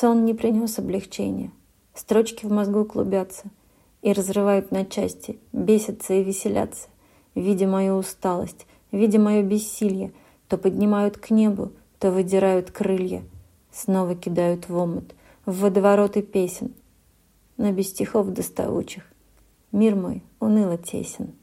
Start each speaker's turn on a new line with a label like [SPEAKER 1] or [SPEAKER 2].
[SPEAKER 1] Сон не принес облегчения. Строчки в мозгу клубятся и разрывают на части, бесятся и веселятся, видя мою усталость, видя мое бессилие, то поднимают к небу, то выдирают крылья, снова кидают в омут, в водовороты песен, но без стихов доставучих. Мир мой уныло тесен.